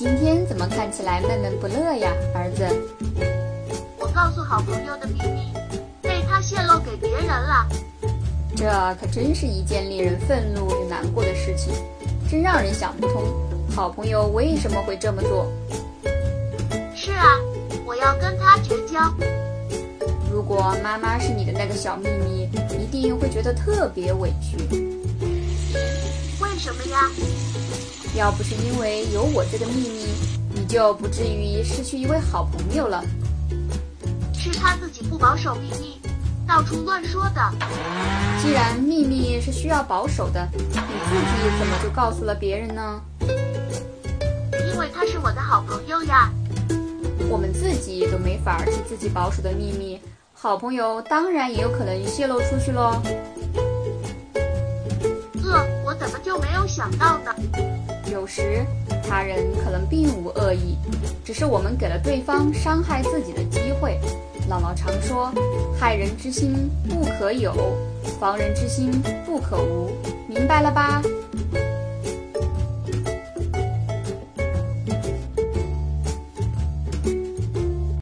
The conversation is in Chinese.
今天怎么看起来闷闷不乐呀，儿子？我告诉好朋友的秘密被他泄露给别人了。这可真是一件令人愤怒与难过的事情，真让人想不通，好朋友为什么会这么做？是啊，我要跟他绝交。如果妈妈是你的那个小秘密，一定会觉得特别委屈。为什么呀？要不是因为有我这个秘密，你就不至于失去一位好朋友了。是他自己不保守秘密，到处乱说的。既然秘密是需要保守的，你自己怎么就告诉了别人呢？因为他是我的好朋友呀。我们自己都没法替自己保守的秘密，好朋友当然也有可能泄露出去喽。这我怎么就没有想到呢？有时他人可能并无恶意，只是我们给了对方伤害自己的机会。姥姥常说：“害人之心不可有，防人之心不可无。”明白了吧？